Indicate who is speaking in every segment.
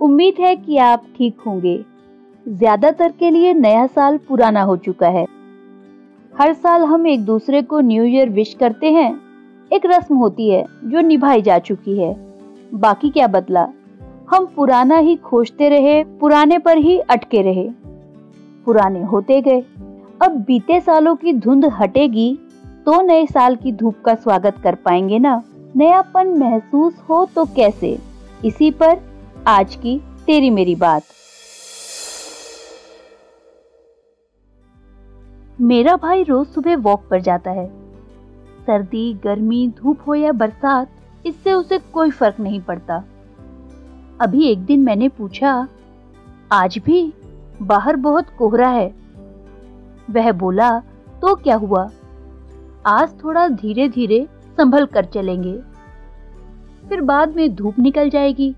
Speaker 1: उम्मीद है कि आप ठीक होंगे। ज़्यादातर के लिए नया साल पुराना हो चुका है। हर साल हम एक दूसरे को न्यू ईयर विश करते हैं। एक रस्म होती है, जो निभाई जा चुकी है। बाकी क्या बदला? हम पुराना ही खोजते रहे, पुराने पर ही अटके रहे। पुराने होते गए। अब बीते सालों की धुंध हटेगी तो नए साल की धूप का स्वागत कर पाएँगे ना? नयापन महसूस हो तो कैसे? इसी पर आज की तेरी मेरी बात। मेरा भाई रोज सुबह वॉक पर जाता है। सर्दी, गर्मी, धूप हो या बरसात, इससे उसे कोई फ़र्क नहीं पड़ता। अभी एक दिन मैंने पूछा, आज भी बाहर बहुत कोहरा है? वह बोला तो क्या हुआ? आज थोड़ा धीरे धीरे संभल कर चलेंगे। फिर बाद में धूप निकल जाएगी।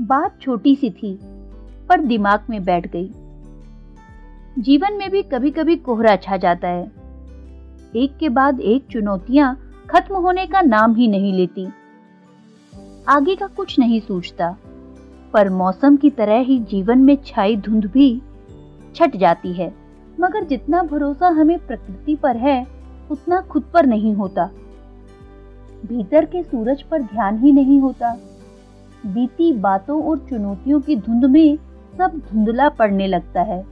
Speaker 1: बात छोटी सी थी, पर दिमाग में बैठ गई। जीवन में भी कभी कभी कोहरा छा जाता है। एक के बाद एक चुनौतियाँ खत्म होने का नाम ही नहीं लेती। आगे का कुछ नहीं सोचता, पर मौसम की तरह ही जीवन में छाई धुंध भी छट जाती है। मगर जितना भरोसा हमें प्रकृति पर है, उतना खुद पर नहीं होता। भीतर के सूरज पर ध्यान ही नहीं होता। बीती बातों और चुनौतियों की धुंध में सब धुंधला पड़ने लगता है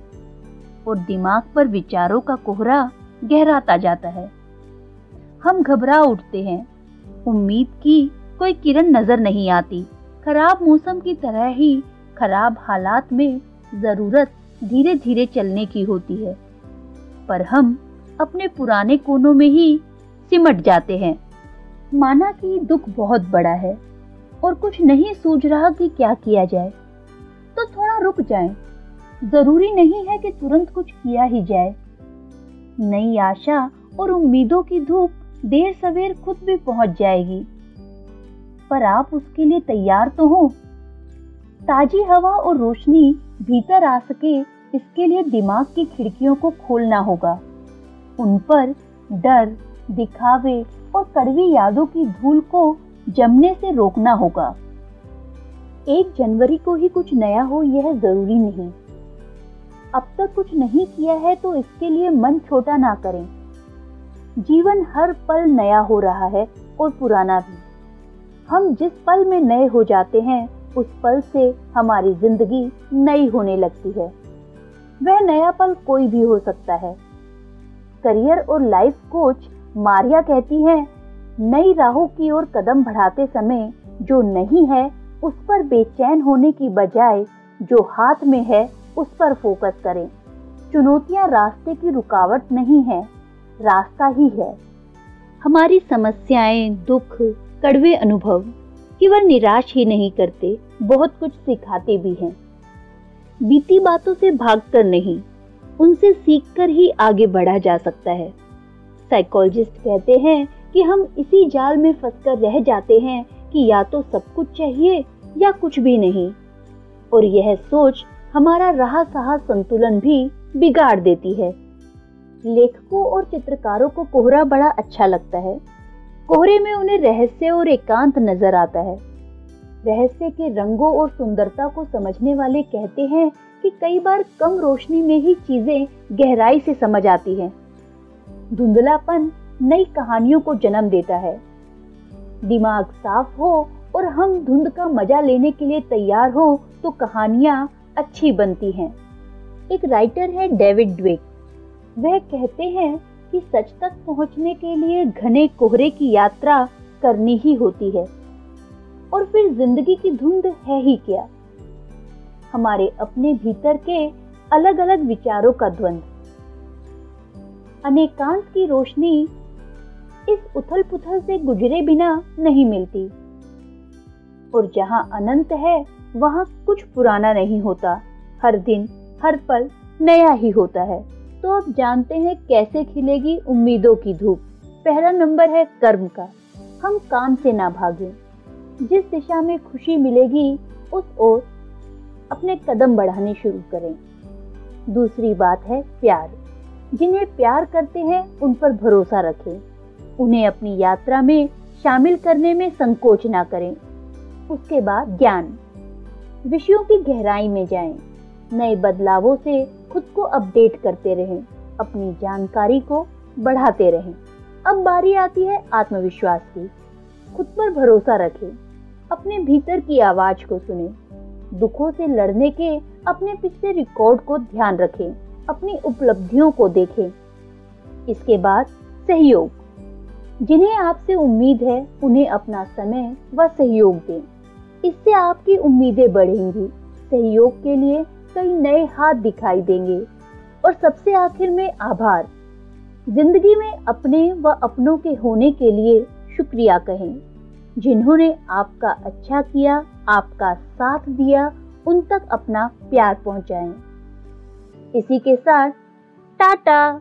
Speaker 1: और दिमाग पर विचारों का कोहरा गहराता जाता है। हम घबरा उठते हैं। उम्मीद की कोई किरण नज़र नहीं आती। खराब मौसम की तरह ही खराब हालात में ज़रूरत धीरे धीरे चलने की होती है। पर हम अपने पुराने कोनों में ही सिमट जाते हैं। माना कि दुख बहुत बड़ा है। और कुछ नहीं सूझ रहा कि क्या किया जाए। तो थोड़ा रुक जाएँ। ज़रूरी नहीं है कि तुरंत कुछ किया ही जाए। नई आशा और उम्मीदों की धूप देर सवेर खुद भी पहुँच जाएगी। पर आप उसके लिए तैयार तो हो। ताजी हवा और रोशनी भीतर आ सके, इसके लिए दिमाग की खिड़कियों को खोलना होगा। उन पर डर, दिखावे और कड़वी यादों की धूल को जमने से रोकना होगा। एक जनवरी को ही कुछ नया हो, यह ज़रूरी नहीं। अब तक कुछ नहीं किया है तो इसके लिए मन छोटा ना करें। जीवन हर पल नया हो रहा है, और पुराना भी। हम जिस पल में नए हो जाते हैं, उस पल से हमारी ज़िंदगी नई होने लगती है। वह नया पल कोई भी हो सकता है। करियर और लाइफ कोच मारिया कहती है नई राहों की ओर कदम बढ़ाते समय जो नहीं है, उस पर बेचैन होने की बजाय जो हाथ में है, उस पर फोकस करें। चुनौतियाँ रास्ते की रुकावट नहीं है, रास्ता ही है। हमारी समस्याएँ, दुख, कड़वे अनुभव केवल निराश ही नहीं करते, बहुत कुछ सिखाते भी हैं। बीती बातों से भागकर नहीं, उनसे सीखकर ही आगे बढ़ा जा सकता है। साइकोलॉजिस्ट कहते हैं कि हम इसी जाल में फंसकर रह जाते हैं कि या तो सब कुछ चाहिए या कुछ भी नहीं। और यह सोच हमारा रहा सहा संतुलन भी बिगाड़ देती है। लेखकों और चित्रकारों को कोहरा बड़ा अच्छा लगता है। कोहरे में उन्हें रहस्य और एकांत नज़र आता है। रहस्य के रंगों और सुंदरता को समझने वाले कहते हैं कि कई बार कम रोशनी में ही चीज़ें गहराई से समझ आती हैं। धुंधलापन नई कहानियों को जन्म देता है। दिमाग साफ़ हो और हम धुंध का मज़ा लेने के लिए तैयार हो तो कहानियाँ अच्छी बनती हैं। एक राइटर है डेविड ड्वेक वह कहते हैं कि सच तक पहुँचने के लिए घने कोहरे की यात्रा करनी ही होती है। और फिर ज़िंदगी की धुंध है ही क्या? हमारे अपने भीतर के अलग अलग विचारों का द्वंद। अनेकांत की रोशनी इस उथल पुथल से गुजरे बिना नहीं मिलती। और जहाँ अनंत है, वहाँ कुछ पुराना नहीं होता। हर दिन, हर पल नया ही होता है। तो अब जानते हैं कैसे खिलेगी उम्मीदों की धूप। पहला नंबर है कर्म का। हम काम से ना भागें। जिस दिशा में खुशी मिलेगी, उस ओर अपने कदम बढ़ाने शुरू करें। दूसरी बात है प्यार। जिन्हें प्यार करते हैं, उन पर भरोसा रखें। उन्हें अपनी यात्रा में शामिल करने में संकोच ना करें। उसके बाद ज्ञान। विषयों की गहराई में जाएँ, नए बदलावों से खुद को अपडेट करते रहें। अपनी जानकारी को बढ़ाते रहें। अब बारी आती है आत्मविश्वास की। खुद पर भरोसा रखें। अपने भीतर की आवाज़ को सुने। दुखों से लड़ने के अपने पिछले रिकॉर्ड को ध्यान रखें। अपनी उपलब्धियों को देखें। इसके बाद सहयोग। जिन्हें आपसे उम्मीद है, उन्हें अपना समय व सहयोग दें। इससे आपकी उम्मीदें बढ़ेंगी। सहयोग के लिए कई नए हाथ दिखाई देंगे। और सबसे आखिर में आभार। ज़िंदगी में अपने व अपनों के होने के लिए शुक्रिया कहें। जिन्होंने आपका अच्छा किया, आपका साथ दिया, उन तक अपना प्यार पहुंचाएँ। इसी के साथ, टाटा!